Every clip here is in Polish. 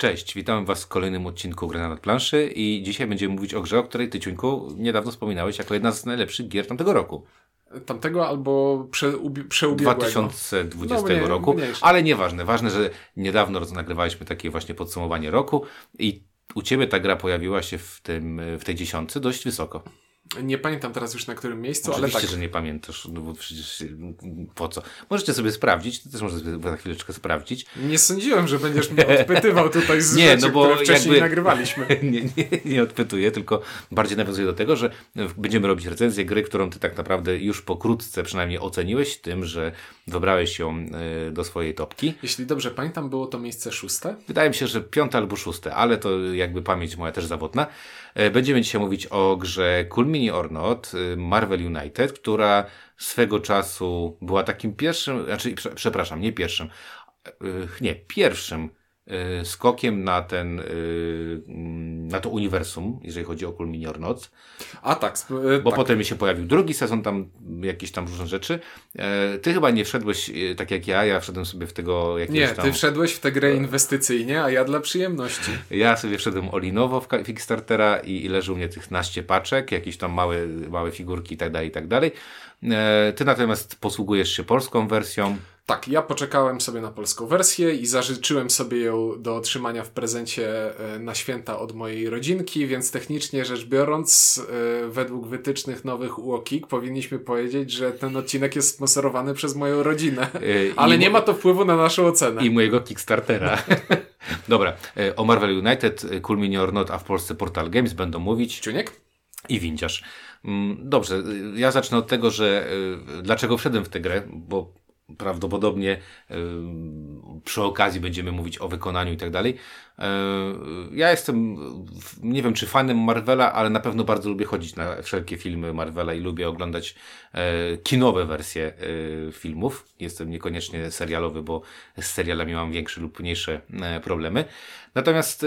Cześć, witam Was w kolejnym odcinku Gry na planszy i dzisiaj będziemy mówić o grze, o której Ty, Ciuńku, niedawno wspominałeś jako jedna z najlepszych gier tamtego roku. Tamtego albo prze, ubi- przeubiegłego. 2020 No, mniej- roku, ale nieważne. Ważne, że niedawno nagrywaliśmy takie właśnie podsumowanie roku i u Ciebie ta gra pojawiła się w, tym, w tej dziesiątce dość wysoko. Nie pamiętam teraz już na którym miejscu, ale Oczywiście, tak. że nie pamiętasz, no bo przecież po co? Możecie sobie sprawdzić, Ty też możesz sobie za chwileczkę sprawdzić. Nie sądziłem, że będziesz mnie odpytywał tutaj z Nie, rzeczy, no bo które wcześniej jakby- nagrywaliśmy. nie, nie, nie odpytuję, tylko bardziej nawiązuję do tego, że będziemy robić recenzję gry, którą ty tak naprawdę już pokrótce przynajmniej oceniłeś tym, że wybrałeś ją e, do swojej topki. Jeśli dobrze pamiętam, było to miejsce szóste. Wydaje mi się, że piąte albo szóste, ale to jakby pamięć moja też zawodna. E, Będziemy dzisiaj mówić o grze Cool Mini or Not e, Marvel United, która swego czasu była takim pierwszym, znaczy prze- przepraszam, nie pierwszym, e, nie, pierwszym skokiem na ten, e, mm, na to uniwersum, jeżeli chodzi o Cool Mini or Not. A tak, e, Bo tak. potem mi się pojawił drugi sezon, tam jakieś tam różne rzeczy. E, Ty chyba nie wszedłeś tak jak ja, ja wszedłem sobie w tego jakiegoś Nie, tam... ty wszedłeś w tę grę inwestycyjnie, a ja dla przyjemności. Ja sobie wszedłem olinowo w Kickstartera i, i leży u mnie tych naście paczek, jakieś tam małe, małe figurki i tak dalej, i tak dalej. E, Ty natomiast posługujesz się polską wersją. Tak, ja poczekałem sobie na polską wersję i zażyczyłem sobie ją do otrzymania w prezencie e, na święta od mojej rodzinki, więc technicznie rzecz biorąc, e, według wytycznych nowych UOKiK powinniśmy powiedzieć, że ten odcinek jest sponsorowany przez moją rodzinę. e, i Ale nie ma to wpływu na naszą ocenę. I mojego Kickstartera. Dobra, o Marvel United, Cool Mini or Not, a w Polsce Portal Games będą mówić Ciuniek? i Windziarz. Mm, Dobrze, ja zacznę od tego, że dlaczego wszedłem w tę grę, bo prawdopodobnie y, przy okazji będziemy mówić o wykonaniu i tak dalej. Y, Ja jestem, nie wiem czy fanem Marvela, ale na pewno bardzo lubię chodzić na wszelkie filmy Marvela i lubię oglądać e, kinowe wersje e, filmów. Jestem niekoniecznie serialowy, bo z serialami mam większe lub mniejsze e, problemy. Natomiast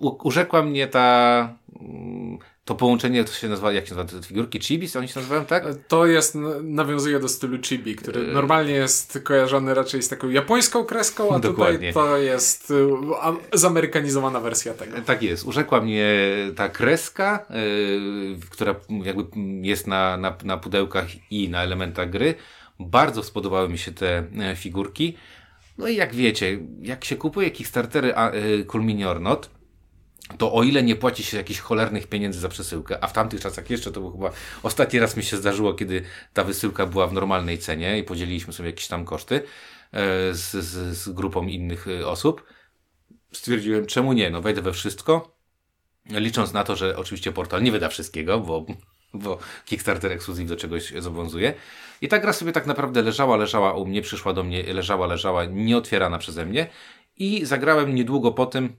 urzekła mnie ta, mm, to połączenie, to się nazywa, jak się nazywa te figurki? Chibis? Oni się nazywają, tak? To jest, nawiązuje do stylu chibi, który E, normalnie jest kojarzony raczej z taką japońską kreską, a Dokładnie. tutaj to jest y, zamerykanizowana wersja tego. Tak jest. Urzekła mnie ta kreska, yy, która jakby jest na, na, na pudełkach i na elementach gry. Bardzo spodobały mi się te e, figurki. No i jak wiecie, jak się kupuje Kickstartery a, yy, Cool Mini or Not, to o ile nie płaci się jakichś cholernych pieniędzy za przesyłkę, a w tamtych czasach jeszcze to było chyba ostatni raz mi się zdarzyło, kiedy ta wysyłka była w normalnej cenie i podzieliliśmy sobie jakieś tam koszty e, z, z, z grupą innych e, osób, stwierdziłem, czemu nie, no wejdę we wszystko, licząc na to, że oczywiście portal nie wyda wszystkiego, bo, bo Kickstarter Exclusive do czegoś zobowiązuje. I ta gra sobie tak naprawdę leżała, leżała u mnie, przyszła do mnie, leżała, leżała, nieotwierana przeze mnie. I zagrałem niedługo po tym,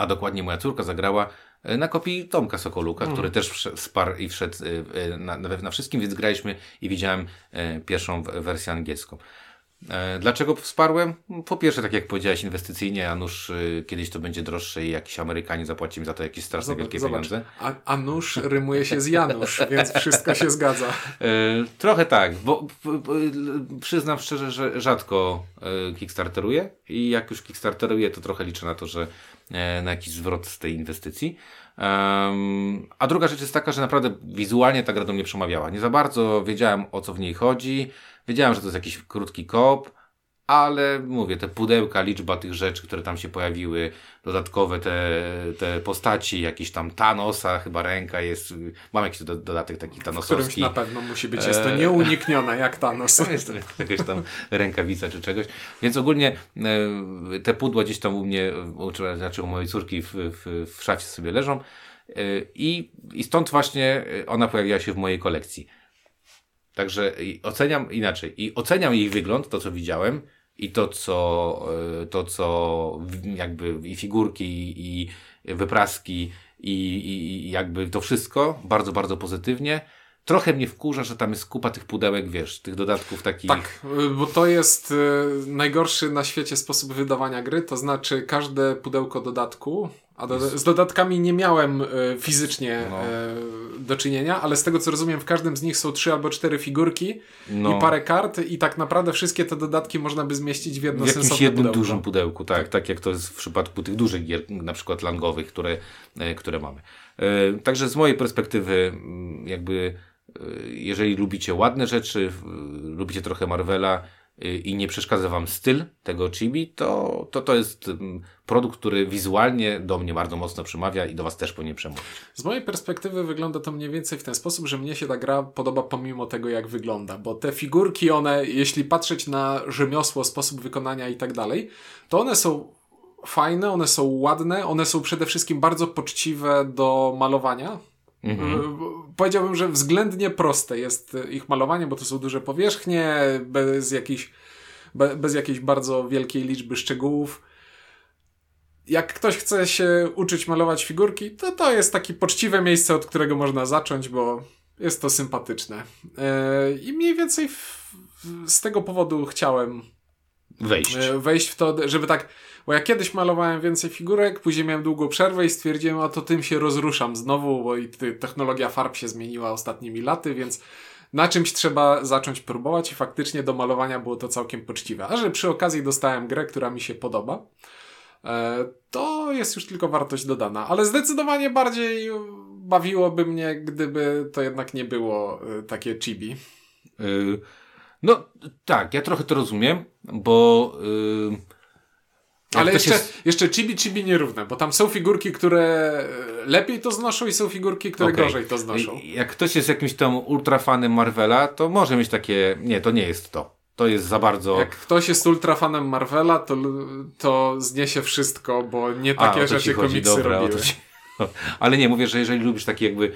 a dokładnie moja córka zagrała e, na kopii Tomka Sokoluka, który też wsparł i wszedł e, na, na, wszystkim, więc graliśmy i widziałem e, pierwszą wersję angielską. Dlaczego wsparłem? Po pierwsze, tak jak powiedziałeś, inwestycyjnie, a nuż kiedyś to będzie droższe i jakiś Amerykanie zapłaci mi za to jakieś straszne wielkie pieniądze. A, a nóż rymuje się z Janusz, więc wszystko się zgadza. Trochę tak, bo, przyznam szczerze, że rzadko kickstarteruję i jak już kickstarteruję, to trochę liczę na to, że na jakiś zwrot z tej inwestycji. A druga rzecz jest taka, że naprawdę wizualnie ta gra do mnie przemawiała. Nie za bardzo wiedziałem o co w niej chodzi. Wiedziałem, że to jest jakiś krótki kop, ale mówię, te pudełka, liczba tych rzeczy, które tam się pojawiły, dodatkowe te, te postaci, jakiś tam Thanosa, chyba ręka jest, mam jakiś do, dodatek taki Thanosowski. na pewno musi być. Jest to E, nieuniknione, jak Thanos. To jest jakaś tam rękawica czy czegoś. Więc ogólnie e, te pudła gdzieś tam u mnie, znaczy u mojej córki w, w, w szafie sobie leżą. E, I, I stąd właśnie ona pojawiła się w mojej kolekcji. Także oceniam inaczej. I oceniam jej wygląd, to co widziałem, i to co, e, to, co jakby i figurki, i wypraski, i, i, i jakby to wszystko bardzo, bardzo pozytywnie. Trochę mnie wkurza, że tam jest kupa tych pudełek, wiesz, tych dodatków takich. Tak, y, bo to jest y, najgorszy na świecie sposób wydawania gry, to znaczy każde pudełko dodatku, A do, z dodatkami nie miałem y, fizycznie No. y, do czynienia, ale z tego co rozumiem, w każdym z nich są trzy albo cztery figurki No. i parę kart i tak naprawdę wszystkie te dodatki można by zmieścić w jedno w jakimś sensowne jednym pudełko. dużym pudełku, tak, tak jak to jest w przypadku tych dużych gier, na przykład langowych, które, e, które mamy. E, Także z mojej perspektywy, mm, jakby, e, jeżeli lubicie ładne rzeczy, lubicie trochę Marvela e, i nie przeszkadza wam styl tego chibi, to to, to jest mm, produkt, który wizualnie do mnie bardzo mocno przemawia i do was też powinien przemówić. Z mojej perspektywy wygląda to mniej więcej w ten sposób, że mnie się ta gra podoba pomimo tego, jak wygląda, bo te figurki, one, jeśli patrzeć na rzemiosło, sposób wykonania i tak dalej, to one są fajne, one są ładne, one są przede wszystkim bardzo poczciwe do malowania. Y, Powiedziałbym, że względnie proste jest ich malowanie, bo to są duże powierzchnie, bez jakiejś, be, bez jakiejś bardzo wielkiej liczby szczegółów jak ktoś chce się uczyć malować figurki, to to jest takie poczciwe miejsce, od którego można zacząć, bo jest to sympatyczne. Yy, I mniej więcej w, z tego powodu chciałem Wejść. e, wejść w to, żeby tak. Bo ja kiedyś malowałem więcej figurek, później miałem długą przerwę i stwierdziłem, a to tym się rozruszam znowu, bo i technologia farb się zmieniła ostatnimi laty, więc na czymś trzeba zacząć próbować i faktycznie do malowania było to całkiem poczciwe. A że przy okazji dostałem grę, która mi się podoba, e, to jest już tylko wartość dodana. Ale zdecydowanie bardziej bawiłoby mnie, gdyby to jednak nie było e, takie chibi. Y, No tak, ja trochę to rozumiem, bo y, jak Ale jeszcze, jest- jeszcze chibi chibi nierówne, bo tam są figurki, które e, lepiej to znoszą i są figurki, które Okej. gorzej to znoszą. Jak ktoś jest jakimś tam ultrafanem Marvela, to może mieć takie, nie, to nie jest to. To jest za bardzo... Jak ktoś jest ultrafanem Marvela, to, to zniesie wszystko, bo nie A, takie ci rzeczy chodzi, komiksy dobra, robiły. ci- Ale nie, mówię, że jeżeli lubisz taki jakby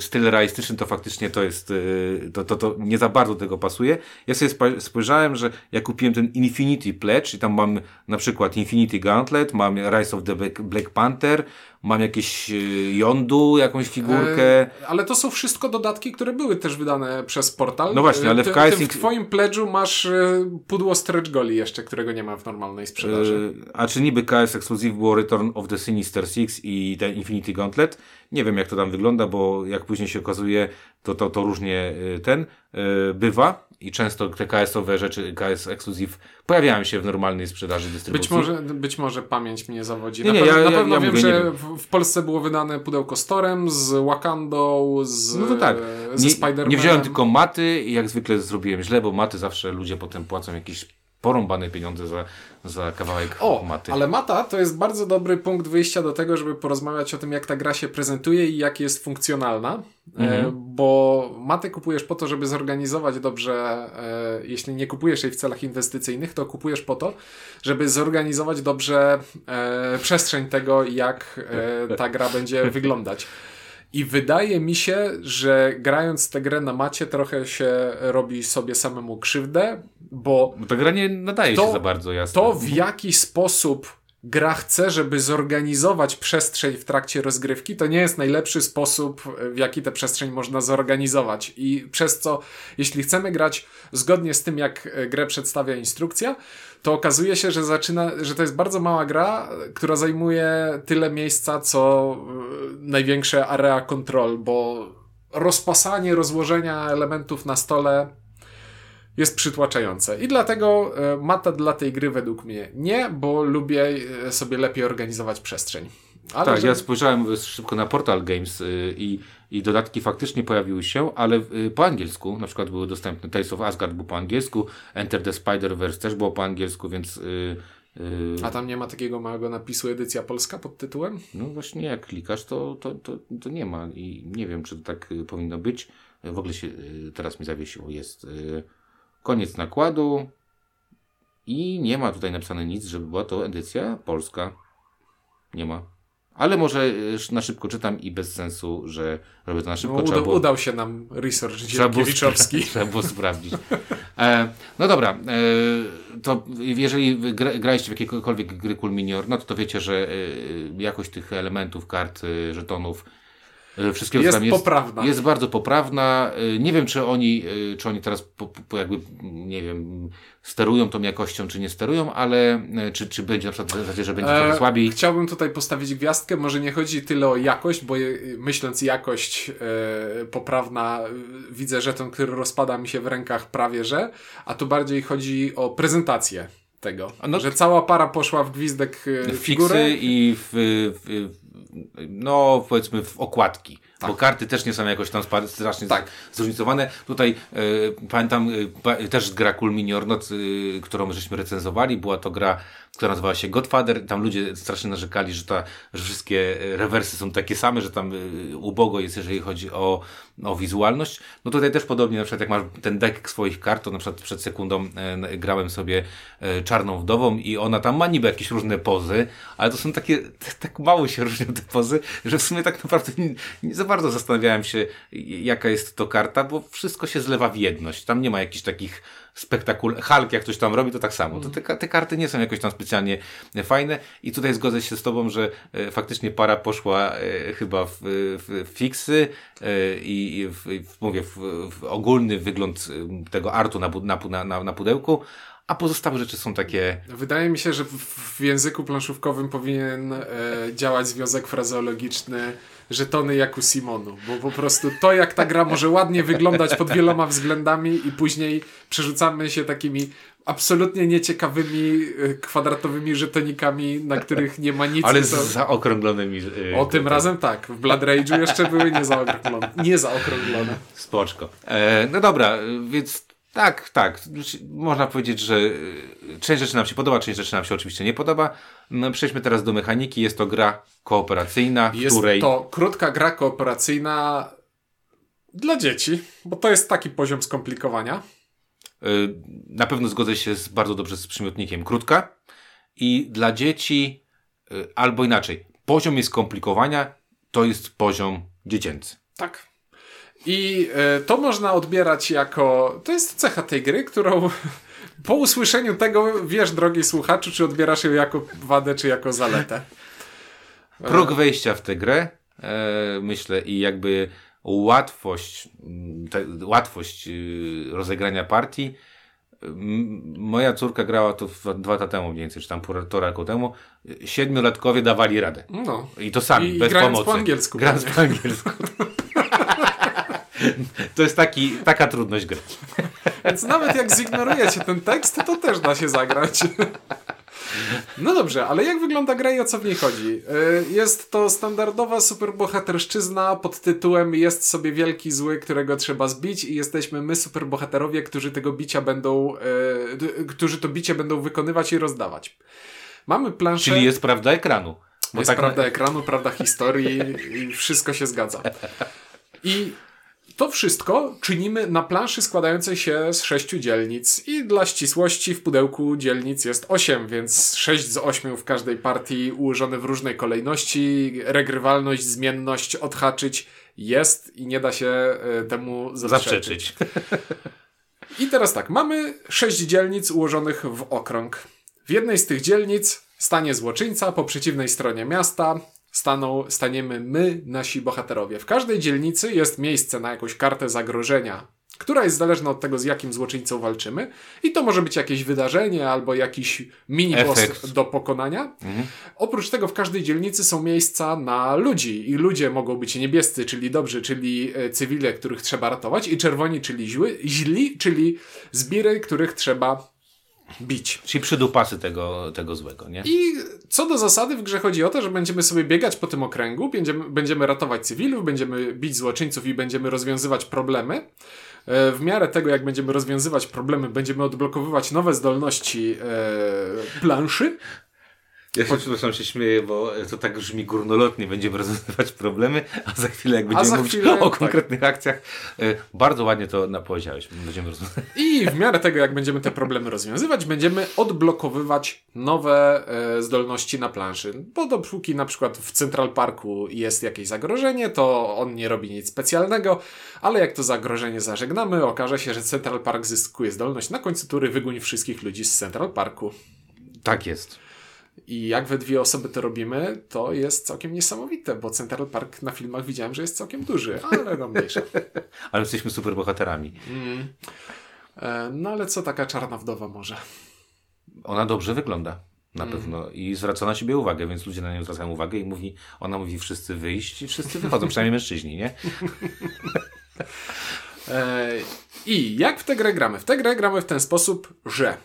styl realistyczny, to faktycznie to jest, e, to, to, to nie za bardzo tego pasuje. Ja sobie spojrzałem, że ja kupiłem ten Infinity Pledge i tam mam na przykład Infinity Gauntlet, mam Rise of the Black Panther, mam jakieś e, Yondu, jakąś figurkę. E, ale to są wszystko dodatki, które były też wydane przez portal. No właśnie, ale w KS ty w twoim pledżu masz e, pudło stretch goli jeszcze, którego nie ma w normalnej sprzedaży. E, A czy niby KS Exclusive było Return of the Sinister Six i ten Infinity Gauntlet? Nie wiem jak to tam wygląda, bo jak później się okazuje, to, to, to różnie e, ten e, bywa i często te KS-owe rzeczy, KS Exclusive pojawiają się w normalnej sprzedaży dystrybucji. Być może, być może pamięć mnie zawodzi. Nie, na nie, ja- na ja- pewno ja wiem, mówię, że wiem. w, Polsce było wydane pudełko z Torem, z Wakandą, z, No to tak. ze Spider-Manem. nie wziąłem tylko maty i jak zwykle zrobiłem źle, bo maty zawsze ludzie potem płacą jakieś porąbane pieniądze za, za kawałek O, maty. ale mata to jest bardzo dobry punkt wyjścia do tego, żeby porozmawiać o tym, jak ta gra się prezentuje i jak jest funkcjonalna. Mhm. E, bo matę kupujesz po to, żeby zorganizować dobrze, e, jeśli nie kupujesz jej w celach inwestycyjnych, to kupujesz po to, żeby zorganizować dobrze e, przestrzeń tego, jak e, ta gra będzie wyglądać. I wydaje mi się, że grając tę grę na macie trochę się robi sobie samemu krzywdę, bo Bo ta gra nie nadaje To- się za bardzo jasno. to w jaki sposób gra chce, żeby zorganizować przestrzeń w trakcie rozgrywki, to nie jest najlepszy sposób, w jaki tę przestrzeń można zorganizować. I przez co, jeśli chcemy grać zgodnie z tym, jak grę przedstawia instrukcja, to okazuje się, że zaczyna, że to jest bardzo mała gra, która zajmuje tyle miejsca, co e, największe area control, bo rozpasanie, rozłożenia elementów na stole jest przytłaczające. I dlatego e, mata dla tej gry według mnie nie, bo lubię e, sobie lepiej organizować przestrzeń. Ale tak, że- ja spojrzałem szybko na Portal Games y, i, i dodatki faktycznie pojawiły się, ale y, po angielsku, na przykład były dostępne Tales of Asgard był po angielsku, Enter the Spider-Verse też było po angielsku, więc y, A tam nie ma takiego małego napisu edycja polska pod tytułem? no właśnie jak klikasz, to, to, to, to nie ma i nie wiem, czy to tak powinno być. W ogóle się teraz mi zawiesiło, jest koniec nakładu i nie ma tutaj napisane nic, żeby była to edycja polska. Nie ma. Ale może y, na szybko czytam i bez sensu, że robię to na szybko. No, uda, było- udał się nam research Dzielkiewiczowski. trzeba było sprawdzić. E, no dobra, e, to jeżeli gra, graliście w jakiekolwiek gry Cool Minior, no to, to wiecie, że e, jakość tych elementów, kart, e, żetonów E, Wszystkiego Jest jest poprawna. Jest bardzo poprawna. E, Nie wiem, czy oni, e, czy oni teraz po, po jakby, nie wiem, sterują tą jakością, czy nie sterują, ale e, czy, czy będzie na przykład w zasadzie, że będzie trochę E, słabiej. Chciałbym tutaj postawić gwiazdkę. Może nie chodzi tyle o jakość, bo myśląc jakość e, poprawna, e, widzę żeton, który rozpada mi się w rękach prawie że, a tu bardziej chodzi o prezentację tego. No- że cała para poszła w gwizdek e, figurę. Fiksy i w, w, w, no powiedzmy w okładki. Bo karty też nie są jakoś tam strasznie Tak. zróżnicowane. Tutaj e, pamiętam pa, też gra Cool Minior Noc, e, którą żeśmy recenzowali. Była to gra, która nazywała się Godfather. Tam ludzie strasznie narzekali, że, ta, że wszystkie e, rewersy są takie same, że tam ubogo jest, jeżeli chodzi o, o wizualność. No tutaj też podobnie, na przykład jak masz ten deck swoich kart, to na przykład przed sekundą e, grałem sobie e, Czarną Wdową i ona tam ma niby jakieś różne pozy, ale to są takie, tak mało się różnią te pozy, że w sumie tak naprawdę nie, nie bardzo zastanawiałem się, jaka jest to karta, bo wszystko się zlewa w jedność. Tam nie ma jakichś takich spektakul... Hulk jak ktoś tam robi, to tak samo. To te, te karty nie są jakoś tam specjalnie e, fajne i tutaj zgodzę się z tobą, że e, faktycznie para poszła e, chyba w, w, fiksy i, w, mówię, w, w ogólny wygląd tego artu na, na, na, na, pudełku, a pozostałe rzeczy są takie Wydaje mi się, że w, w języku planszówkowym powinien e, działać związek frazeologiczny żetony jak u Simonu, bo po prostu to, jak ta gra może ładnie wyglądać pod wieloma względami i później przerzucamy się takimi absolutnie nieciekawymi e, kwadratowymi żetonikami, na których nie ma nic. ale to... z zaokrąglonymi. e, O tym razem tak. W Blood Rage'u jeszcze były niezaokrąglone. niezaokrąglone. Spoczko. E, no dobra, e, więc tak, tak. Znaczy, Można powiedzieć, że e, część rzeczy nam się podoba, część rzeczy nam się oczywiście nie podoba. No, przejdźmy teraz do mechaniki. Jest to gra kooperacyjna, w Jest której to krótka gra kooperacyjna dla dzieci, bo to jest taki poziom skomplikowania. e, na pewno zgodzę się z, bardzo dobrze z przymiotnikiem krótka i dla dzieci e, albo inaczej. Poziom jest skomplikowania, to jest poziom dziecięcy. Tak. I e, to można odbierać jako. To jest cecha tej gry, którą po usłyszeniu tego wiesz, drogi słuchaczu, czy odbierasz ją jako wadę, czy jako zaletę. Próg wejścia w tę grę, e, myślę, i jakby łatwość, mm, łatwość y, rozegrania partii. Moja córka grała to dwa lata temu mniej więcej, czy tam półtora roku temu. Siedmiolatkowie dawali radę. No. I to sami, I bez pomocy. po angielsku Grając po angielsku. To jest taki, taka trudność gry. Więc nawet jak zignorujecie ten tekst, to też da się zagrać. No dobrze, ale jak wygląda gra i o co w niej chodzi? Y, Jest to standardowa superbohaterszczyzna pod tytułem Jest sobie wielki zły, którego trzeba zbić i jesteśmy my superbohaterowie, którzy tego bicia będą, y, którzy to bicie będą wykonywać i rozdawać. Mamy planszę. Czyli jest prawda ekranu. Bo Jest tak prawda ekranu, prawda historii i wszystko się zgadza. I to wszystko czynimy na planszy składającej się z sześciu dzielnic. I dla ścisłości w pudełku dzielnic jest osiem, więc sześć z ośmiu w każdej partii ułożone w różnej kolejności. Regrywalność, zmienność, odhaczyć jest i nie da się e, temu zaprzeczyć. zaprzeczyć. I teraz tak, mamy sześć dzielnic ułożonych w okrąg. W jednej z tych dzielnic stanie złoczyńca, po przeciwnej stronie miasta staną, staniemy my, nasi bohaterowie. W każdej dzielnicy jest miejsce na jakąś kartę zagrożenia, która jest zależna od tego, z jakim złoczyńcą walczymy. I to może być jakieś wydarzenie albo jakiś mini-boss do pokonania. Oprócz tego w każdej dzielnicy są miejsca na ludzi i ludzie mogą być niebiescy, czyli dobrzy, czyli e, cywile, których trzeba ratować i czerwoni, czyli źły, źli, czyli zbiry, których trzeba bić. Czyli przydupasy tego, tego złego, nie? I co do zasady w grze chodzi o to, że będziemy sobie biegać po tym okręgu, będziemy, będziemy ratować cywilów, będziemy bić złoczyńców i będziemy rozwiązywać problemy. E, W miarę tego, jak będziemy rozwiązywać problemy, będziemy odblokowywać nowe zdolności e, planszy. Ja się przepraszam, się śmieję, bo to tak brzmi górnolotnie, będziemy rozwiązywać problemy, a za chwilę jak będziemy mówić chwilę, o tak. konkretnych akcjach, e, bardzo ładnie to napowiedziałeś, będziemy rozwiązywać. I w miarę tego, jak będziemy te problemy rozwiązywać, będziemy odblokowywać nowe e, zdolności na planszy. Bo dopóki na przykład w Central Parku jest jakieś zagrożenie, to on nie robi nic specjalnego, ale jak to zagrożenie zażegnamy, okaże się, że Central Park zyskuje zdolność na końcu tury wyguń wszystkich ludzi z Central Parku. Tak jest. I jak we dwie osoby to robimy, to jest całkiem niesamowite, bo Central Park na filmach widziałem, że jest całkiem duży, ale no mniejsza. Ale jesteśmy super bohaterami. E, No ale co taka czarna wdowa może? Ona dobrze wygląda. Na Mm. pewno. I zwraca na siebie uwagę, więc ludzie na nią zwracają uwagę i mówi, ona mówi wszyscy wyjść i wszyscy wychodzą, przynajmniej mężczyźni, nie? E, I jak w tę grę gramy? W tę grę gramy w ten sposób, że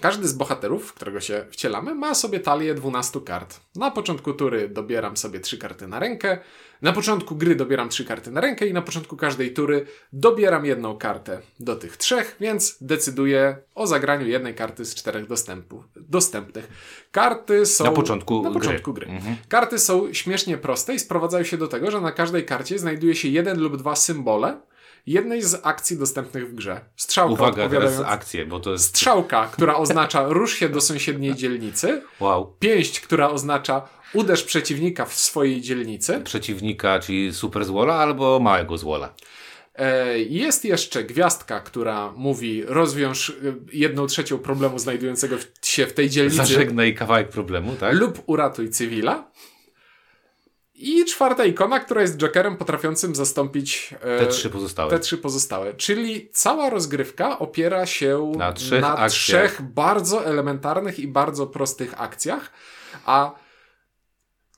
każdy z bohaterów, w którego się wcielamy, ma sobie talię 12 kart. Na początku tury dobieram sobie 3 karty na rękę, na początku gry dobieram 3 karty na rękę i na początku każdej tury dobieram jedną kartę do tych trzech, więc decyduję o zagraniu jednej karty z czterech dostępu, dostępnych. Karty są... Na początku na gry. początku gry. Karty są śmiesznie proste i sprowadzają się do tego, że na każdej karcie znajduje się jeden lub dwa symbole jednej z akcji dostępnych w grze. Strzałka Uwaga, teraz akcje, bo to jest... Strzałka, która oznacza rusz się do sąsiedniej dzielnicy. Wow. Pięść, która oznacza uderz przeciwnika w swojej dzielnicy. Przeciwnika, czyli super złola albo małego złola. E, Jest jeszcze gwiazdka, która mówi rozwiąż e, jedną trzecią problemu znajdującego się w tej dzielnicy Zażegnaj kawałek problemu, tak? lub uratuj cywila. I czwarta ikona, która jest jokerem potrafiącym zastąpić e, Te trzy pozostałe. te trzy pozostałe. Czyli cała rozgrywka opiera się Na trzech na trzech bardzo elementarnych i bardzo prostych akcjach, a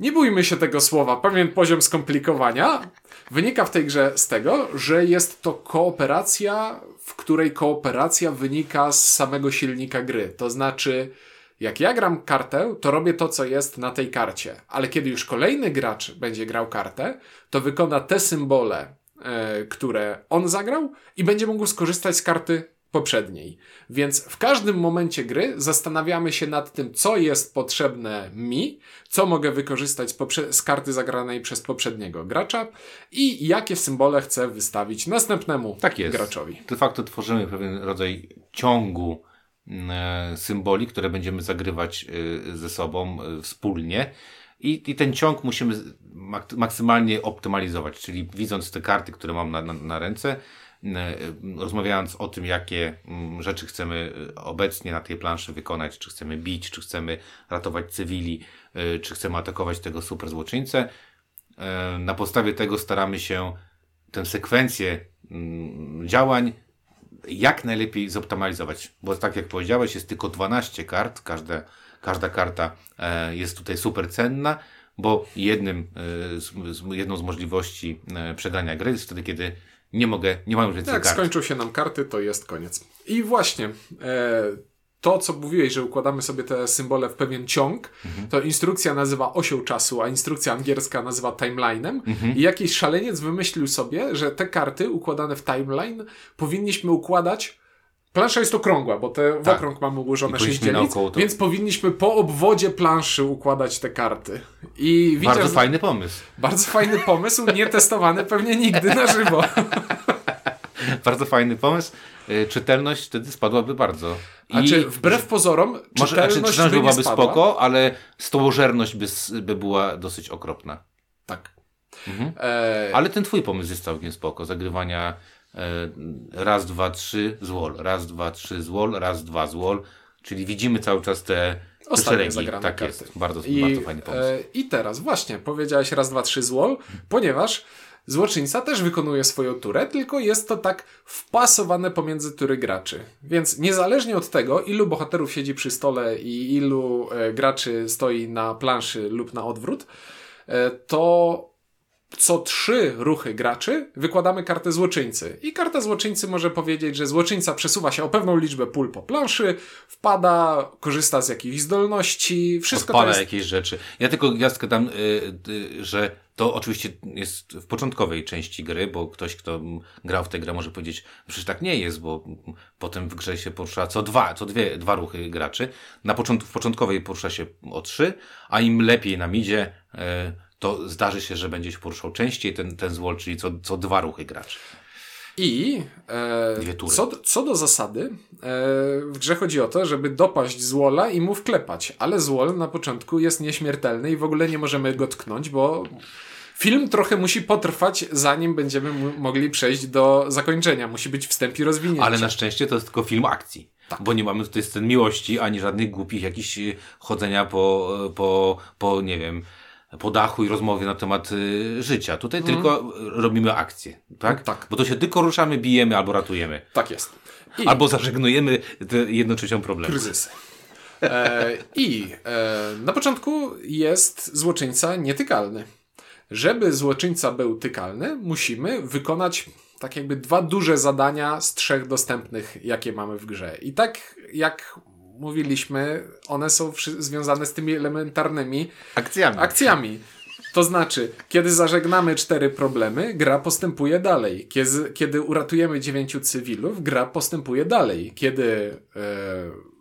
nie bójmy się tego słowa, pewien poziom skomplikowania wynika w tej grze z tego, że jest to kooperacja, w której kooperacja wynika z samego silnika gry. To znaczy, jak ja gram kartę, to robię to, co jest na tej karcie, ale kiedy już kolejny gracz będzie grał kartę, to wykona te symbole, e, które on zagrał i będzie mógł skorzystać z karty poprzedniej. Więc w każdym momencie gry zastanawiamy się nad tym, co jest potrzebne mi, co mogę wykorzystać z, karty zagranej przez poprzedniego gracza i jakie symbole chcę wystawić następnemu Tak jest. graczowi. De facto tworzymy pewien rodzaj ciągu symboli, które będziemy zagrywać e, ze sobą e, wspólnie. I, I ten ciąg musimy maksymalnie optymalizować, czyli widząc te karty, które mam na, na, na ręce, m, e, rozmawiając o tym, jakie mm, rzeczy chcemy e, obecnie na tej planszy wykonać, czy chcemy bić, czy chcemy ratować cywili, e, czy chcemy atakować tego super złoczyńcę. E, Na podstawie tego staramy się tę sekwencję mm, działań jak najlepiej zoptymalizować. Bo tak jak powiedziałeś, jest tylko 12 kart, każda, każda karta e, jest tutaj super cenna, bo jednym, e, jedną z możliwości e, przegrania gry jest wtedy, kiedy nie mogę, nie mam już więcej Jak kart. skończą się nam karty, to jest koniec. I właśnie, e, to co mówiłeś, że układamy sobie te symbole w pewien ciąg, Mhm. to instrukcja nazywa osią czasu, a instrukcja angielska nazywa timeline'em. Mhm. I jakiś szaleniec wymyślił sobie, że te karty układane w timeline powinniśmy układać. Plansza jest okrągła, bo te w Tak. okrąg mamy ułożone sześć dzielnic, to- więc powinniśmy po obwodzie planszy układać te karty. I Bardzo fajny pomysł. bardzo fajny pomysł, nie testowany pewnie nigdy na żywo. Bardzo fajny pomysł. E, Czytelność wtedy spadłaby bardzo. A czy wbrew pozorom, Może, znaczy, czytelność czytelność by byłaby spadła? spoko, ale stołożerność by, by była dosyć okropna. Tak. Mhm. E, Ale ten twój pomysł jest całkiem spoko. Zagrywania e, raz, dwa, trzy, złol. Raz, dwa, trzy, złol. Raz, dwa, złol. Czyli widzimy cały czas te, Ostatnie szeregi. zagrane Tak karty. jest. Bardzo, I, bardzo fajny pomysł. e, I teraz właśnie, powiedziałeś raz, dwa, trzy złol, ponieważ złoczyńca też wykonuje swoją turę, tylko jest to tak wpasowane pomiędzy tury graczy. Więc niezależnie od tego, ilu bohaterów siedzi przy stole i ilu e, graczy stoi na planszy lub na odwrót, e, to co trzy ruchy graczy wykładamy kartę złoczyńcy. I karta złoczyńcy może powiedzieć, że złoczyńca przesuwa się o pewną liczbę pól po planszy, wpada, korzysta z jakichś zdolności, wszystko Odpala to jest... jakieś rzeczy. Ja tylko gwiazdkę dam, y, y, że to oczywiście jest w początkowej części gry, bo ktoś, kto grał w tę grę może powiedzieć, przecież tak nie jest, bo potem w grze się porusza co dwa, co dwie, dwa ruchy graczy. Na początku, w początkowej porusza się o trzy, a im lepiej nam idzie, y, to zdarzy się, że będzie się poruszał częściej ten, ten złol, czyli co, co dwa ruchy graczy. I e, co, co do zasady, e, w grze chodzi o to, żeby dopaść złola i mu wklepać, ale złol na początku jest nieśmiertelny i w ogóle nie możemy go tknąć, bo film trochę musi potrwać, zanim będziemy mogli przejść do zakończenia. Musi być wstęp i rozwinięcie. Ale na szczęście to jest tylko film akcji. bo nie mamy tutaj scen miłości, ani żadnych głupich jakichś y, chodzenia po, po, po nie wiem, po dachu i rozmowy na temat y, życia. Tutaj Mhm. tylko robimy akcję, tak? Tak. Bo to się tylko ruszamy, bijemy albo ratujemy. Tak jest. I Albo zażegnujemy trzecią problemu. kryzysy. E, I e, na początku jest złoczyńca nietykalny. Żeby złoczyńca był tykalny, musimy wykonać tak jakby dwa duże zadania z trzech dostępnych, jakie mamy w grze. I tak jak mówiliśmy, one są związane z tymi elementarnymi Akcjami. akcjami. To znaczy, kiedy zażegnamy cztery problemy, gra postępuje dalej. Kiedy, kiedy uratujemy dziewięciu cywilów, gra postępuje dalej. Kiedy e,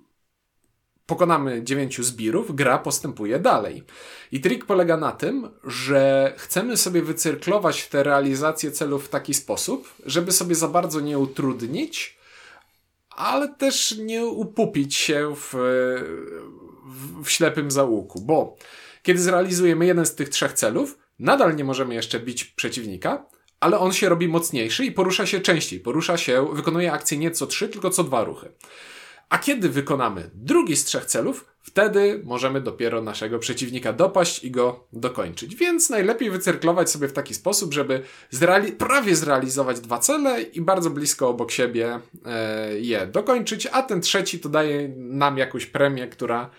pokonamy dziewięciu zbirów, gra postępuje dalej. I trik polega na tym, że chcemy sobie wycyrklować tę realizację celów w taki sposób, żeby sobie za bardzo nie utrudnić, ale też nie upupić się w, w, w ślepym zaułku, bo kiedy zrealizujemy jeden z tych trzech celów, nadal nie możemy jeszcze bić przeciwnika, ale on się robi mocniejszy i porusza się częściej. Porusza się, wykonuje akcję nie co trzy, tylko co dwa ruchy. A kiedy wykonamy drugi z trzech celów, wtedy możemy dopiero naszego przeciwnika dopaść i go dokończyć. Więc najlepiej wycyrklować sobie w taki sposób, żeby zreali- prawie zrealizować dwa cele i bardzo blisko obok siebie e, je dokończyć, a ten trzeci to daje nam jakąś premię, która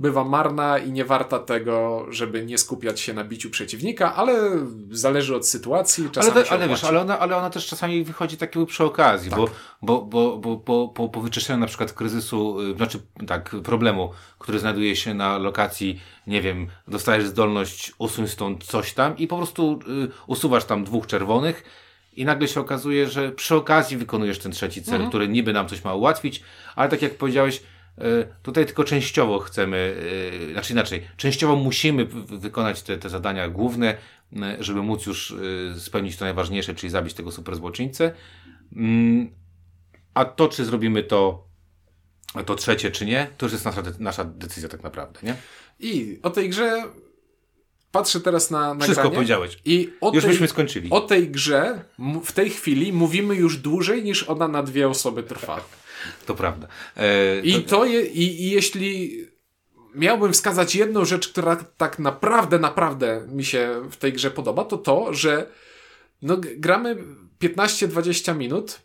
bywa marna i nie warta tego, żeby nie skupiać się na biciu przeciwnika, ale zależy od sytuacji. Ale, Czasami się ale wiesz, ale ona, ale ona też czasami wychodzi tak jakby przy okazji, bo, bo, bo, bo, bo po, po wyczyszczeniu na przykład kryzysu, y, znaczy tak, problemu, który znajduje się na lokacji, nie wiem, dostajesz zdolność usuń stąd coś tam i po prostu y, usuwasz tam dwóch czerwonych i nagle się okazuje, że przy okazji wykonujesz ten trzeci cel, który niby nam coś ma ułatwić, ale tak jak powiedziałeś, tutaj tylko częściowo chcemy, y, znaczy inaczej, częściowo musimy wykonać te, te zadania główne, żeby móc już y, spełnić to najważniejsze, czyli zabić tego super złoczyńcę. Mm, A to, czy zrobimy to, to trzecie, czy nie, to już jest nasza, nasza decyzja tak naprawdę, nie? I o tej grze patrzę teraz na nagranie. Wszystko powiedziałeś. I o Już tej, byśmy skończyli. o tej grze w tej chwili mówimy już dłużej niż ona na dwie osoby trwa. To prawda. E, I to, to je, i, i jeśli miałbym wskazać jedną rzecz, która tak naprawdę, naprawdę mi się w tej grze podoba, to to, że no, gramy 15-20 minut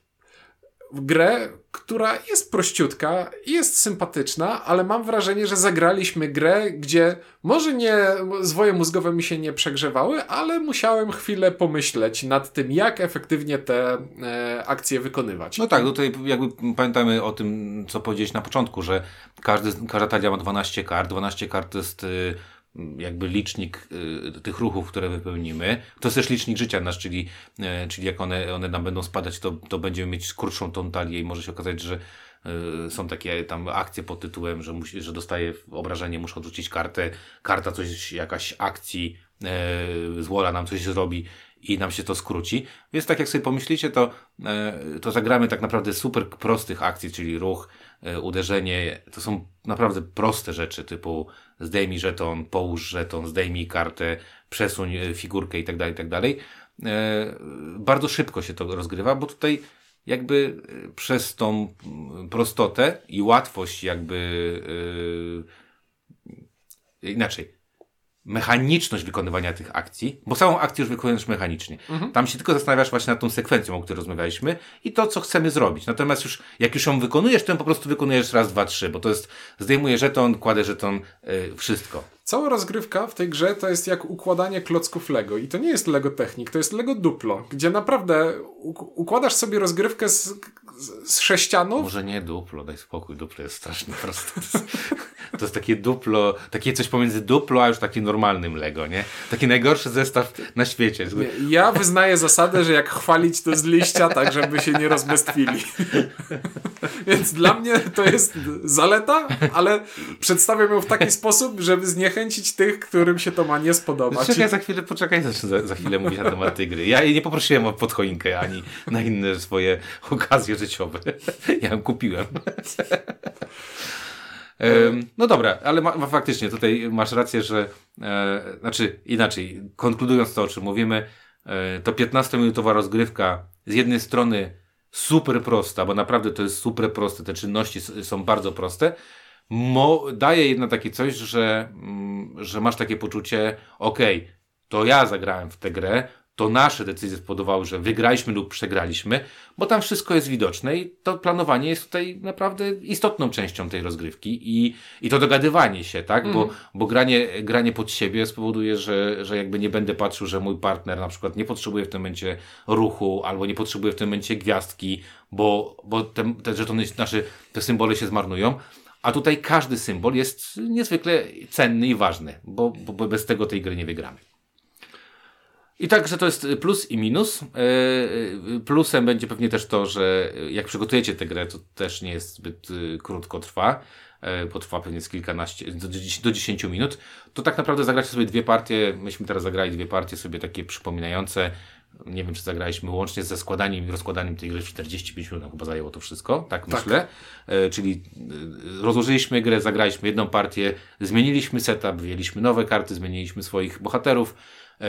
grę, która jest prościutka, jest sympatyczna, ale mam wrażenie, że zagraliśmy grę, gdzie może nie, zwoje mózgowe mi się nie przegrzewały, ale musiałem chwilę pomyśleć nad tym, jak efektywnie te e, akcje wykonywać. no tak, tutaj jakby pamiętamy o tym, co powiedziałeś na początku, że każdy, każda talia ma 12 kart. 12 kart to jest y, jakby licznik y, tych ruchów, które wypełnimy. To jest też licznik życia nasz, czyli, y, czyli jak one, one nam będą spadać, to, to będziemy mieć krótszą tą talię i może się okazać, że y, są takie tam akcje pod tytułem, że, musi, że dostaje obrażenie, muszę odrzucić kartę, karta coś, jakaś akcji, y, złola nam coś zrobi i nam się to skróci. Więc tak jak sobie pomyślicie, to, e, to zagramy tak naprawdę super prostych akcji, czyli ruch, e, uderzenie. To są naprawdę proste rzeczy, typu zdejmij żeton, połóż żeton, zdejmij kartę, przesuń e, figurkę i tak dalej, i tak. E, Bardzo szybko się to rozgrywa, bo tutaj jakby e, przez tą prostotę i łatwość jakby e, inaczej, mechaniczność wykonywania tych akcji, bo samą akcję już wykonujesz mechanicznie. Tam się tylko zastanawiasz właśnie nad tą sekwencją, o której rozmawialiśmy i to, co chcemy zrobić. Natomiast już, jak już ją wykonujesz, to ją po prostu wykonujesz raz, dwa, trzy, bo to jest, zdejmuję żeton, kładę żeton, yy, wszystko. Cała rozgrywka w tej grze to jest jak układanie klocków Lego. I to nie jest Lego Technik, to jest Lego Duplo, gdzie naprawdę uk- układasz sobie rozgrywkę z, z, sześcianów. Może nie duplo, daj spokój, duplo jest strasznie proste. To jest, to jest takie duplo, takie coś pomiędzy duplo, a już takim normalnym Lego, nie? Taki najgorszy zestaw na świecie. Nie, Ja wyznaję zasadę, że jak chwalić to z liścia, tak żeby się nie rozbestwili. Więc dla mnie to jest zaleta, ale przedstawiam ją w taki sposób, żeby zniechęcić tych, którym się to ma nie spodobać. Czekaj, za chwilę, poczekaj, za, za chwilę mówić na temat tej gry. Ja jej nie poprosiłem o podchoinkę ani na inne swoje okazje życiowe. Ja ją kupiłem. Em, No dobra, ale ma, faktycznie tutaj masz rację, że e, znaczy inaczej, konkludując to, o czym mówimy, e, to 15-minutowa rozgrywka z jednej strony super prosta, bo naprawdę to jest super proste, te czynności są bardzo proste, mo, daje jedno takie coś, że, mm, że masz takie poczucie, okej, okay, to ja zagrałem w tę grę, to nasze decyzje spowodowały, że wygraliśmy lub przegraliśmy, bo tam wszystko jest widoczne i to planowanie jest tutaj naprawdę istotną częścią tej rozgrywki i, i to dogadywanie się, tak? Mm. Bo, mhm. bo granie, granie pod siebie spowoduje, że, że jakby nie będę patrzył, że mój partner na przykład nie potrzebuje w tym momencie ruchu albo nie potrzebuje w tym momencie gwiazdki, bo, bo te, te żetony, znaczy te symbole się zmarnują. A tutaj każdy symbol jest niezwykle cenny i ważny, bo, bo bez tego tej gry nie wygramy. I także to jest plus i minus. E, e, plusem będzie pewnie też to, że jak przygotujecie tę grę, to też nie jest zbyt e, krótko trwa, bo trwa pewnie z kilkanaście, do 10 minut. To tak naprawdę zagracie sobie dwie partie, myśmy teraz zagrali dwie partie sobie takie przypominające, nie wiem, czy zagraliśmy łącznie ze składaniem i rozkładaniem tej gry 45 minut, chyba zajęło to wszystko, tak, tak. myślę. Czyli rozłożyliśmy grę, zagraliśmy jedną partię, zmieniliśmy setup, wyjęliśmy nowe karty, zmieniliśmy swoich bohaterów,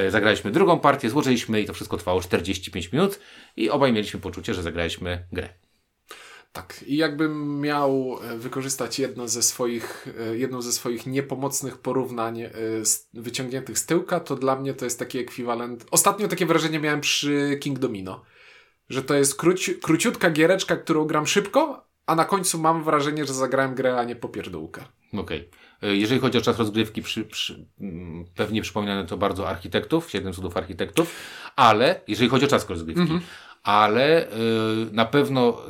zagraliśmy drugą partię, złożyliśmy i to wszystko trwało 45 minut i obaj mieliśmy poczucie, że zagraliśmy grę. Tak, i jakbym miał e, wykorzystać jedno ze swoich, e, jedną ze swoich niepomocnych porównań wyciągniętych z tyłka, to dla mnie to jest taki ekwiwalent. Ostatnio takie wrażenie miałem przy King Domino, że to jest króci, króciutka giereczka, którą gram szybko, a na końcu mam wrażenie, że zagrałem grę, a nie popierdółkę. Okej. Okay. E, jeżeli chodzi o czas rozgrywki, przy, przy, mm, pewnie przypominane to bardzo architektów, siedem cudów architektów, ale jeżeli chodzi o czas rozgrywki, mm -hmm. ale y, na pewno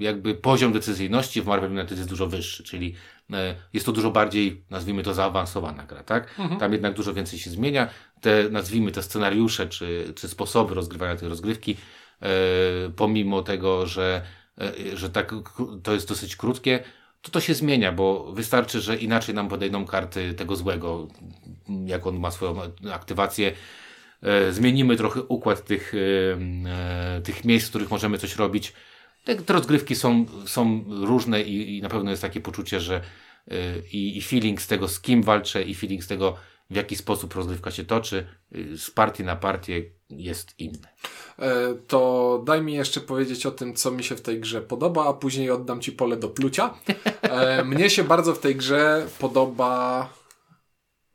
y, jakby poziom decyzyjności w Marvel United jest dużo wyższy, czyli y, jest to dużo bardziej, nazwijmy to, zaawansowana gra, tak? Mm -hmm. Tam jednak dużo więcej się zmienia. Te, nazwijmy te scenariusze, czy, czy sposoby rozgrywania tej rozgrywki, pomimo tego, że, że tak, to jest dosyć krótkie, to to się zmienia, bo wystarczy, że inaczej nam podejdą karty tego złego, jak on ma swoją aktywację. E, zmienimy trochę układ tych, e, e, tych miejsc, w których możemy coś robić. Te, te rozgrywki są, są różne i, i na pewno jest takie poczucie, że i, i feeling z tego, z kim walczę, i feeling z tego, w jaki sposób rozgrywka się toczy, z partii na partię jest inny. E, to daj mi jeszcze powiedzieć o tym, co mi się w tej grze podoba, a później oddam Ci pole do plucia. E, mnie się bardzo w tej grze podoba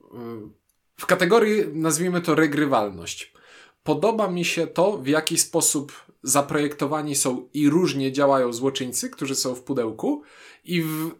e, w kategorii, nazwijmy to, regrywalność. Podoba mi się to, w jaki sposób zaprojektowani są i różnie działają złoczyńcy, którzy są w pudełku i w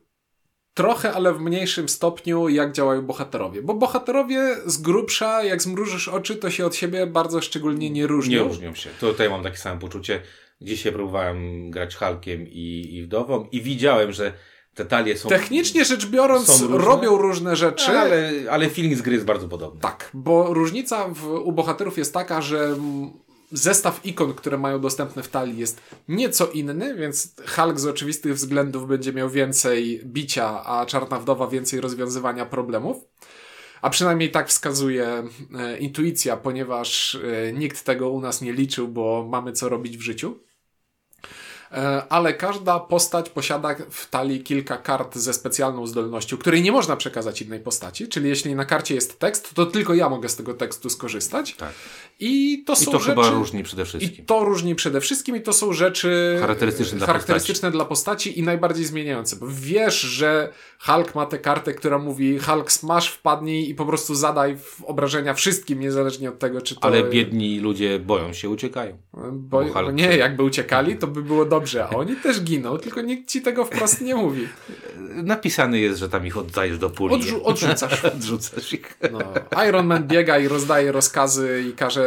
trochę, ale w mniejszym stopniu, jak działają bohaterowie. Bo bohaterowie z grubsza, jak zmrużysz oczy, to się od siebie bardzo szczególnie nie różnią. Nie różnią się. Tutaj mam takie samo poczucie. Dzisiaj próbowałem grać Hulkiem i, i Wdową i widziałem, że te talie są. Technicznie rzecz biorąc, różne, robią różne rzeczy. Ale, ale feeling z gry jest bardzo podobny. Tak, bo różnica w, u bohaterów jest taka, że zestaw ikon, które mają dostępne w talii jest nieco inny, więc Hulk z oczywistych względów będzie miał więcej bicia, a Czarna Wdowa więcej rozwiązywania problemów. A przynajmniej tak wskazuje e, intuicja, ponieważ e, nikt tego u nas nie liczył, bo mamy co robić w życiu. E, ale każda postać posiada w talii kilka kart ze specjalną zdolnością, której nie można przekazać innej postaci, czyli jeśli na karcie jest tekst, to tylko ja mogę z tego tekstu skorzystać. Tak. I to I są to rzeczy, chyba różni przede wszystkim. I to różni przede wszystkim i to są rzeczy charakterystyczne, dla, charakterystyczne postaci. dla postaci i najbardziej zmieniające. Bo wiesz, że Hulk ma tę kartę, która mówi Hulk smash, wpadnij i po prostu zadaj obrażenia wszystkim, niezależnie od tego, czy to... Ale biedni ludzie boją się, uciekają. Bo, bo Hulk... nie, jakby uciekali, to by było dobrze, a oni też giną, tylko nikt ci tego wprost nie mówi. Napisane jest, że tam ich oddajesz do puli. Odrzu odrzucasz. odrzucasz ich. No. Iron Man biega i rozdaje rozkazy i każe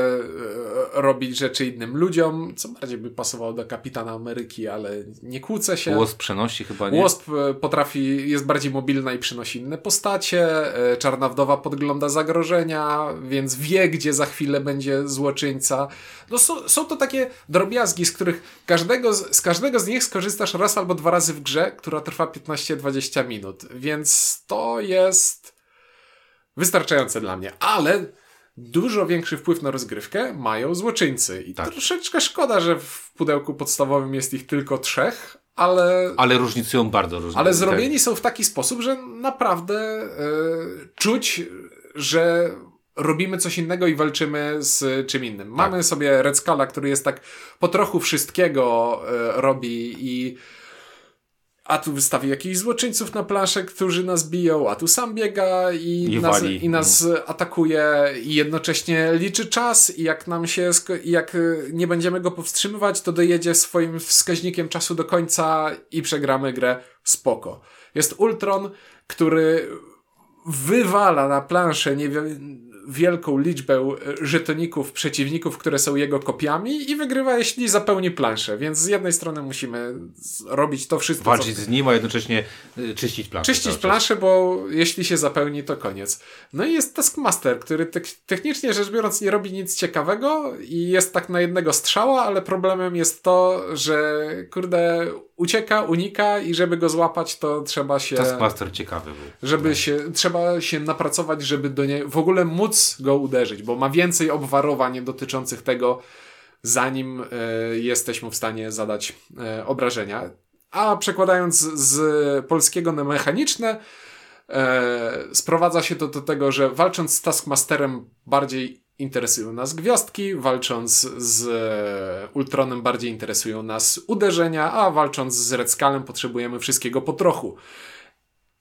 robić rzeczy innym ludziom, co bardziej by pasowało do Kapitana Ameryki, ale nie kłócę się. Wasp przenosi chyba, nie? Wasp e, potrafi, jest bardziej mobilna i przynosi inne postacie. E, Czarna Wdowa podgląda zagrożenia, więc wie, gdzie za chwilę będzie złoczyńca. No są, są to takie drobiazgi, z których każdego, z każdego z nich skorzystasz raz albo dwa razy w grze, która trwa 15-20 minut, więc to jest wystarczające dla mnie. Ale dużo większy wpływ na rozgrywkę mają złoczyńcy. I tak. troszeczkę szkoda, że w pudełku podstawowym jest ich tylko trzech, ale. Ale różnicują bardzo różnice. Ale zrobieni są w taki sposób, że naprawdę yy, czuć, że robimy coś innego i walczymy z czym innym. Mamy tak. sobie Red Scala, który jest tak po trochu wszystkiego y, robi i a tu wystawi jakichś złoczyńców na planszę, którzy nas biją, a tu sam biega i, I nas, i nas atakuje i jednocześnie liczy czas i jak nam się, jak nie będziemy go powstrzymywać, to dojedzie swoim wskaźnikiem czasu do końca i przegramy grę spoko. Jest Ultron, który wywala na planszę nie wielką liczbę e, żetoników przeciwników, które są jego kopiami i wygrywa, jeśli zapełni planszę. Więc z jednej strony musimy robić to wszystko. Walczyć co... z nim, a jednocześnie e, czyścić planszę. Czyścić planszę, bo jeśli się zapełni, to koniec. No i jest Taskmaster, który te technicznie rzecz biorąc nie robi nic ciekawego i jest tak na jednego strzała, ale problemem jest to, że kurde ucieka, unika i żeby go złapać, to trzeba się. Taskmaster ciekawy był. Żeby no. się, trzeba się napracować, żeby do niej w ogóle móc go uderzyć, bo ma więcej obwarowań dotyczących tego, zanim y, jesteśmy w stanie zadać y, obrażenia. A przekładając z polskiego na mechaniczne, y, sprowadza się to do tego, że walcząc z Taskmasterem bardziej interesują nas gwiazdki, walcząc z e, Ultronem bardziej interesują nas uderzenia, a walcząc z Red Skullem potrzebujemy wszystkiego po trochu.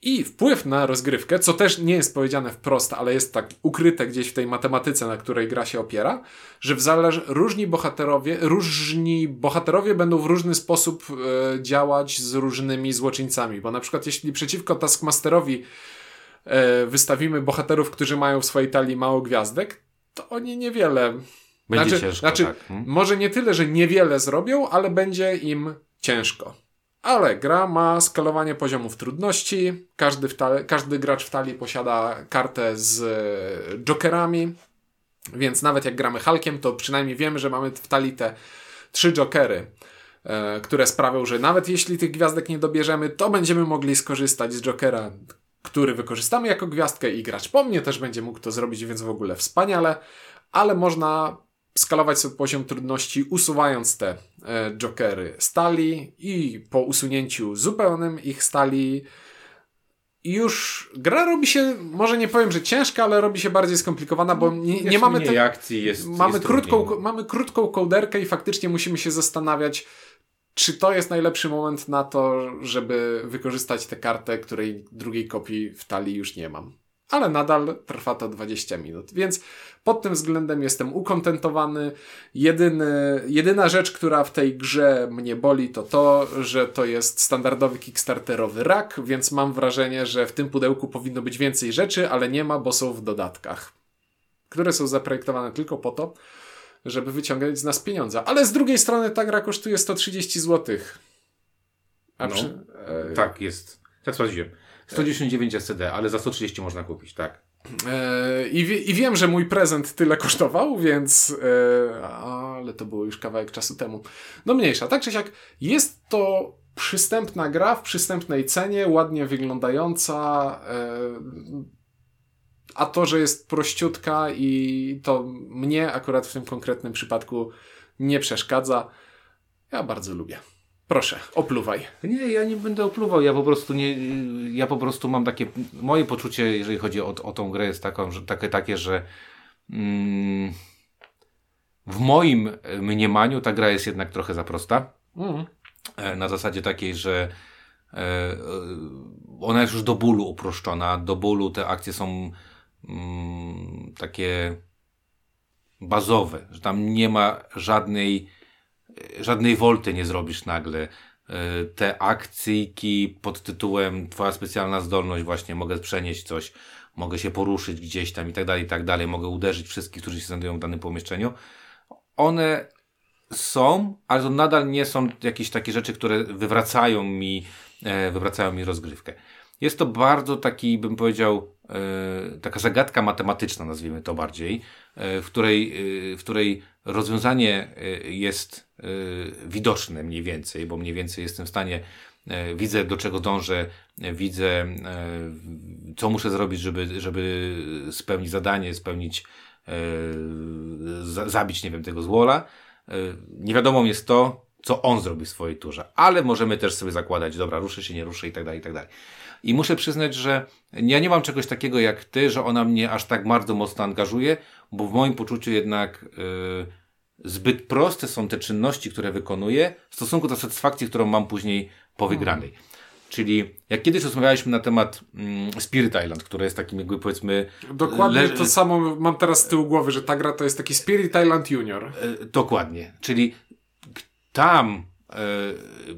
I wpływ na rozgrywkę, co też nie jest powiedziane wprost, ale jest tak ukryte gdzieś w tej matematyce, na której gra się opiera, że w zależ różni bohaterowie, różni bohaterowie będą w różny sposób e, działać z różnymi złoczyńcami, bo na przykład jeśli przeciwko Taskmasterowi e, wystawimy bohaterów, którzy mają w swojej talii mało gwiazdek, to oni niewiele. Będzie znaczy, ciężko. Znaczy, tak. hmm? może nie tyle, że niewiele zrobią, ale będzie im ciężko. Ale gra ma skalowanie poziomów trudności. Każdy, tali, każdy gracz w talii posiada kartę z e, jokerami, więc nawet jak gramy Hulkiem, to przynajmniej wiemy, że mamy w talii te trzy jokery, e, które sprawią, że nawet jeśli tych gwiazdek nie dobierzemy, to będziemy mogli skorzystać z jokera, który wykorzystamy jako gwiazdkę i gracz po mnie. Też będzie mógł to zrobić, więc w ogóle wspaniale, ale można skalować sobie poziom trudności usuwając te jokery stali i po usunięciu zupełnym ich stali już gra robi się, może nie powiem, że ciężka, ale robi się bardziej skomplikowana, bo nie, nie mamy tej akcji, jest, mamy jest krótką, mamy krótką kołderkę i faktycznie musimy się zastanawiać, czy to jest najlepszy moment na to, żeby wykorzystać tę kartę, której drugiej kopii w talii już nie mam. Ale nadal trwa to 20 minut, więc pod tym względem jestem ukontentowany. Jedyny, jedyna rzecz, która w tej grze mnie boli, to to, że to jest standardowy kickstarterowy rak, więc mam wrażenie, że w tym pudełku powinno być więcej rzeczy, ale nie ma, bo są w dodatkach, które są zaprojektowane tylko po to, żeby wyciągać z nas pieniądze. Ale z drugiej strony ta gra kosztuje 130 zł. A no, przy, e... Tak, jest. Tak sprawdziłem. 199 SCD, ale za 130 można kupić, tak. E... I, I wiem, że mój prezent tyle kosztował, więc. E... Ale to było już kawałek czasu temu. No mniejsza. Tak czy siak, jest to przystępna gra w przystępnej cenie, ładnie wyglądająca. E a to, że jest prościutka i to mnie akurat w tym konkretnym przypadku nie przeszkadza, ja bardzo lubię. Proszę, opluwaj. Nie, ja nie będę opluwał, ja po prostu nie, ja po prostu mam takie, moje poczucie, jeżeli chodzi o, o tą grę jest taką, że, takie, takie, że mm, w moim mniemaniu ta gra jest jednak trochę za prosta. Mm. Na zasadzie takiej, że e, ona jest już do bólu uproszczona, do bólu te akcje są mm, takie bazowe, że tam nie ma żadnej, żadnej wolty nie zrobisz nagle. E, te akcyjki pod tytułem Twoja specjalna zdolność, właśnie mogę przenieść coś, mogę się poruszyć gdzieś tam i tak dalej, i tak dalej, mogę uderzyć wszystkich, którzy się znajdują w danym pomieszczeniu. One są, ale to nadal nie są jakieś takie rzeczy, które wywracają mi, e, wywracają mi rozgrywkę. Jest to bardzo taki, bym powiedział, e, taka zagadka matematyczna, nazwijmy to bardziej, w której, w której rozwiązanie jest widoczne mniej więcej, bo mniej więcej jestem w stanie, widzę do czego dążę, widzę co muszę zrobić, żeby, żeby spełnić zadanie, spełnić, zabić, nie wiem, tego złola. Nie wiadomo jest to, co on zrobi w swojej turze, ale możemy też sobie zakładać, dobra, ruszy się, nie ruszy i tak dalej, i tak dalej. i muszę przyznać, że ja nie mam czegoś takiego jak ty, że ona mnie aż tak bardzo mocno angażuje, bo w moim poczuciu jednak yy, zbyt proste są te czynności, które wykonuję w stosunku do satysfakcji, którą mam później po wygranej. Czyli jak kiedyś rozmawialiśmy na temat mm, Spirit Island, które jest takim jakby powiedzmy... Dokładnie le... to samo mam teraz z tyłu głowy, że ta gra to jest taki Spirit Island Junior. E, dokładnie. Czyli tam e,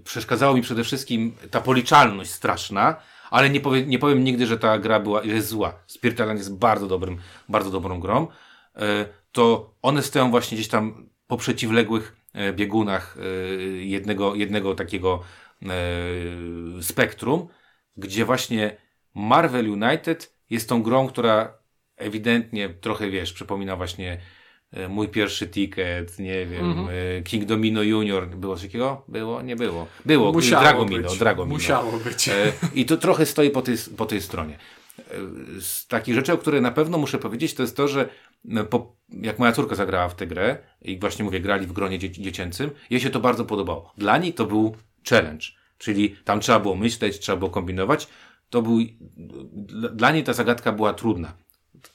przeszkadzało mi przede wszystkim ta policzalność straszna, ale nie, powie, nie powiem nigdy, że ta gra była, jest zła. Spirit Island jest bardzo dobrym, bardzo dobrą grą. E, to one stoją właśnie gdzieś tam po przeciwległych e, biegunach e, jednego, jednego takiego e, spektrum, gdzie właśnie Marvel United jest tą grą, która ewidentnie trochę, wiesz, przypomina właśnie mój pierwszy ticket, nie wiem, mm -hmm. King Domino Junior, było coś takiego? Było? Nie było. Było, Musiało Dragomino, być. Dragomino. Musiało być. I to trochę stoi po tej, po tej stronie. Z takich rzeczy, o których na pewno muszę powiedzieć, to jest to, że po, jak moja córka zagrała w tę grę i właśnie mówię, grali w gronie dzie dziecięcym, jej się to bardzo podobało. Dla niej to był challenge. Czyli tam trzeba było myśleć, trzeba było kombinować. To był, dla niej ta zagadka była trudna.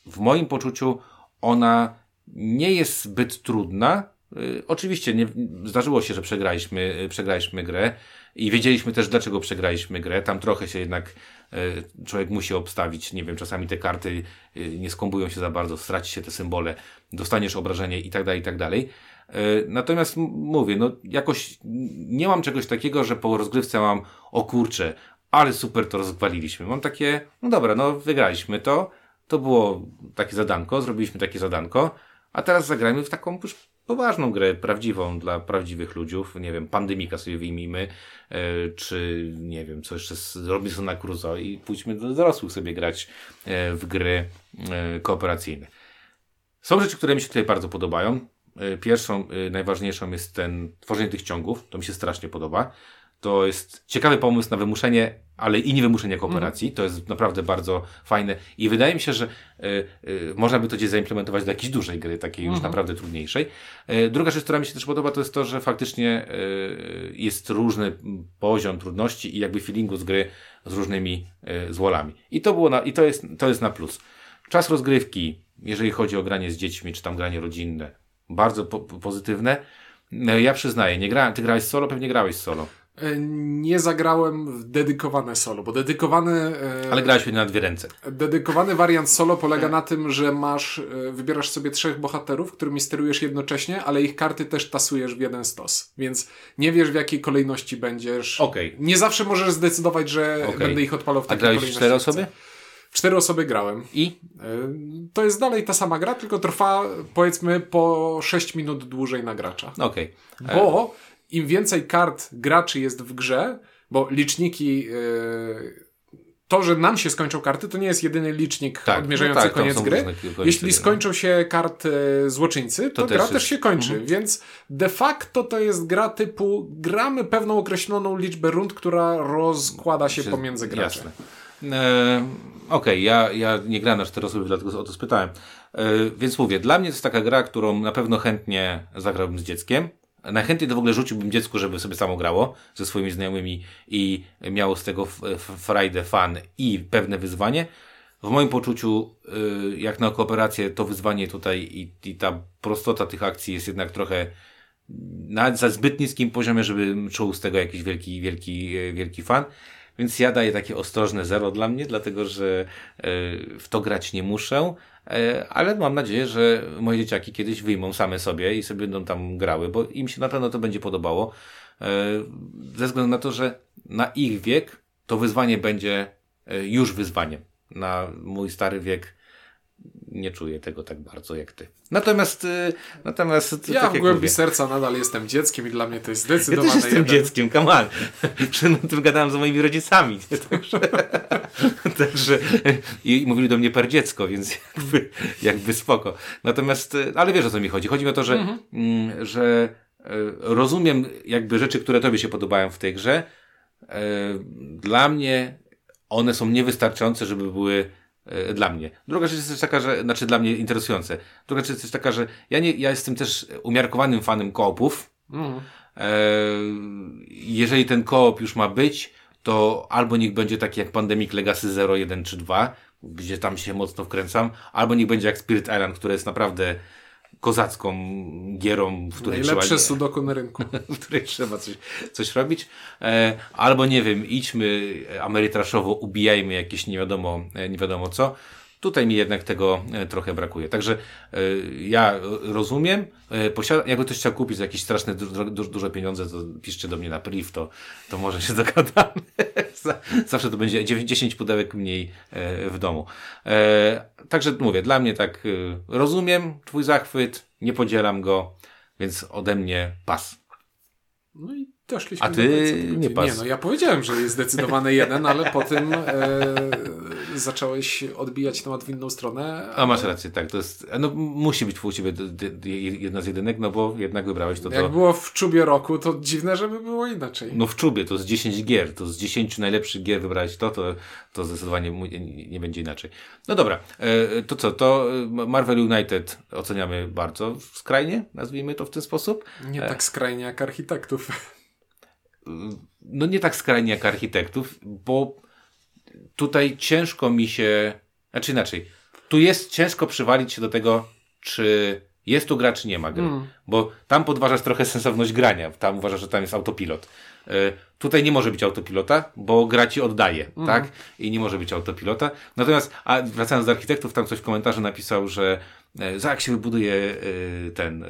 W moim poczuciu ona nie jest zbyt trudna. Yy, oczywiście nie, zdarzyło się, że przegraliśmy, yy, przegraliśmy grę i wiedzieliśmy też, dlaczego przegraliśmy grę. Tam trochę się jednak yy, człowiek musi obstawić. Nie wiem, czasami te karty y, nie skombują się za bardzo, straci się te symbole, dostaniesz obrażenie i tak dalej, i tak dalej. Natomiast mówię, no jakoś nie mam czegoś takiego, że po rozgrywce mam, o kurczę, ale super to rozwaliliśmy. Mam takie, no dobra, no wygraliśmy to, to było takie zadanko, zrobiliśmy takie zadanko, a teraz zagrajmy w taką już poważną grę, prawdziwą dla prawdziwych ludziów, nie wiem, Pandemika sobie wyjmijmy, e, czy nie wiem, co jeszcze z Robinsona Crusoe i pójdźmy do dorosłych sobie grać e, w gry kooperacyjne. Są rzeczy, które mi się tutaj bardzo podobają. Pierwszą, najważniejszą jest ten tworzenie tych ciągów. To mi się strasznie podoba. To jest ciekawy pomysł na wymuszenie, ale i nie wymuszenie kooperacji. Mm. To jest naprawdę bardzo fajne i wydaje mi się, że y, y, można by to gdzieś zaimplementować do jakiejś dużej gry, takiej już mm. naprawdę trudniejszej. Y, druga rzecz, która mi się też podoba, to jest to, że faktycznie y, jest różny poziom trudności i jakby feelingu z gry z różnymi złolami. I to było na, i to jest, to jest na plus. Czas rozgrywki, jeżeli chodzi o granie z dziećmi, czy tam granie rodzinne, bardzo po pozytywne. E, ja przyznaję, nie grałem. Ty grałeś solo, pewnie grałeś solo. E, nie zagrałem w dedykowane solo, bo dedykowany. E, Ale grałeś na dwie ręce. Dedykowany wariant solo polega na tym, że masz, wybierasz sobie trzech bohaterów, którymi sterujesz jednocześnie, ale ich karty też tasujesz w jeden stos. Więc nie wiesz w jakiej kolejności będziesz. Okay. Nie zawsze możesz zdecydować, że okay. będę ich odpalał w takiej A grałeś cztery osoby? Cztery osoby grałem. I? E, to jest dalej ta sama gra, tylko trwa powiedzmy po 6 minut dłużej na gracza. Okej. Okay. Bo im więcej kart graczy jest w grze, bo liczniki. E, to, że nam się skończą karty, to nie jest jedyny licznik tak, odmierzający no tak, koniec gry. Jeśli skończą się karty złoczyńcy, to, to gra też, też się kończy. Mhm. Więc de facto to jest gra typu gramy pewną określoną liczbę rund, która rozkłada się pomiędzy graczy. Jasne. E, Okej, okay, ja, ja nie grałem na cztery osoby, dlatego o to spytałem. E, więc mówię, dla mnie to jest taka gra, którą na pewno chętnie zagrałbym z dzieckiem. Najchętniej to w ogóle rzuciłbym dziecku, żeby sobie samo grało ze swoimi znajomymi i miało z tego frajdę, fan i pewne wyzwanie. W moim poczuciu, y, jak na kooperację, to wyzwanie tutaj i, i ta prostota tych akcji jest jednak trochę na za zbyt niskim poziomie, żebym czuł z tego jakiś wielki, wielki, wielki fan. Więc ja daję takie ostrożne zero dla mnie, dlatego że e, w to grać nie muszę, e, ale mam nadzieję, że moje dzieciaki kiedyś wyjmą same sobie i sobie będą tam grały, bo im się na pewno to będzie podobało. E, ze względu na to, że na ich wiek to wyzwanie będzie już wyzwaniem. Na mój stary wiek nie czuję tego tak bardzo jak ty. Natomiast, y, natomiast ja tak w głębi mówię, serca nadal jestem dzieckiem i dla mnie to jest zdecydowanie. Ja też jestem jeden. dzieckiem, on. Przed tym gadałem z moimi rodzicami. Także, także i mówili do mnie per dziecko, więc jakby, jakby spoko. Natomiast, y, ale wiesz o co mi chodzi. Chodzi mi o to, że, mhm. Mm, że y, rozumiem jakby rzeczy, które tobie się podobają w tej grze. Dla mnie one są niewystarczające, żeby były dla mnie. Druga rzecz jest też taka, że, znaczy dla mnie interesujące. Druga rzecz jest też taka, że ja, nie, ja jestem też umiarkowanym fanem koopów. Mm. E, jeżeli ten koop już ma być, to albo niech będzie taki jak Pandemic Legacy 0, 1 czy 2, gdzie tam się mocno wkręcam, albo niech będzie jak Spirit Island, które jest naprawdę kozacką gierą, w której Najlepsze trzeba, sudoku na rynku. w której trzeba coś, coś robić. E, albo nie wiem, idźmy amerytraszowo, ubijajmy jakieś nie wiadomo, e, nie wiadomo co. Tutaj mi jednak tego e, trochę brakuje. Także e, ja rozumiem, e, jakby ktoś chciał kupić za jakieś straszne du, du, duże pieniądze, to piszcie do mnie na priv, to, to może się dogadamy. Za- Zawsze to będzie 10 pudełek mniej w domu. Także mówię, dla mnie tak rozumiem twój zachwyt, nie podzielam go, więc ode mnie pas. No i doszliśmy A ty do nie pas. Nie, no ja powiedziałem, że jest zdecydowany jeden, ale potem e, zacząłeś odbijać temat w inną stronę. A masz rację, tak, to jest, no musi być u ciebie jedna z jedynek, no bo jednak wybrałeś to Jak do, było w czubie roku, to dziwne, żeby było inaczej. no w czubie, to z 10 gier, to z 10 najlepszych gier wybrałeś to, to, to zdecydowanie nie, będzie inaczej. No dobra, e, to co, to e, Marvel United oceniamy bardzo skrajnie, nazwijmy to w ten sposób. Nie tak skrajnie jak architektów. no nie tak skrajnie jak architektów, bo tutaj ciężko mi się, znaczy inaczej, tu jest ciężko przywalić się do tego, czy jest tu gra, czy nie ma gry. Bo tam podważasz trochę sensowność grania, tam uważasz, że tam jest autopilot. Y, Tutaj nie może być autopilota, bo gra ci oddaje, tak? I nie może być autopilota. Natomiast, a wracając do architektów, tam coś w komentarzu napisał, że e, za jak się wybuduje e, ten e,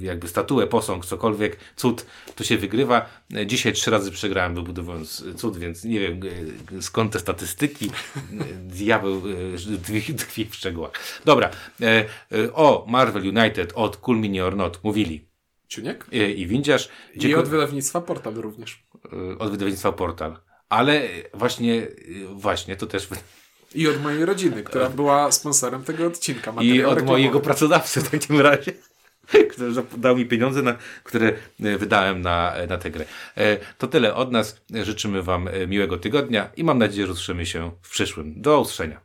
jakby statuę, posąg, cokolwiek, cud, to się wygrywa. E, Dzisiaj trzy razy przegrałem wybudowując cud, więc nie wiem e, skąd te statystyki. E, Diabeł e, tkwi w szczegółach. Dobra, e, e, o Marvel United od Cool Mini or Not mówili Ciuniek? e, i Windziarz. I od wydawnictwa Portal również. e, od wydawnictwa Portal. Ale właśnie, e, właśnie, to też I od mojej rodziny, która była sponsorem tego odcinka. i od mojego pracodawcy w takim razie, który dał mi pieniądze, na, które e, wydałem na, na tę grę. E, To tyle od nas. Życzymy Wam e, miłego tygodnia i mam nadzieję, że usłyszymy się w przyszłym. Do usłyszenia.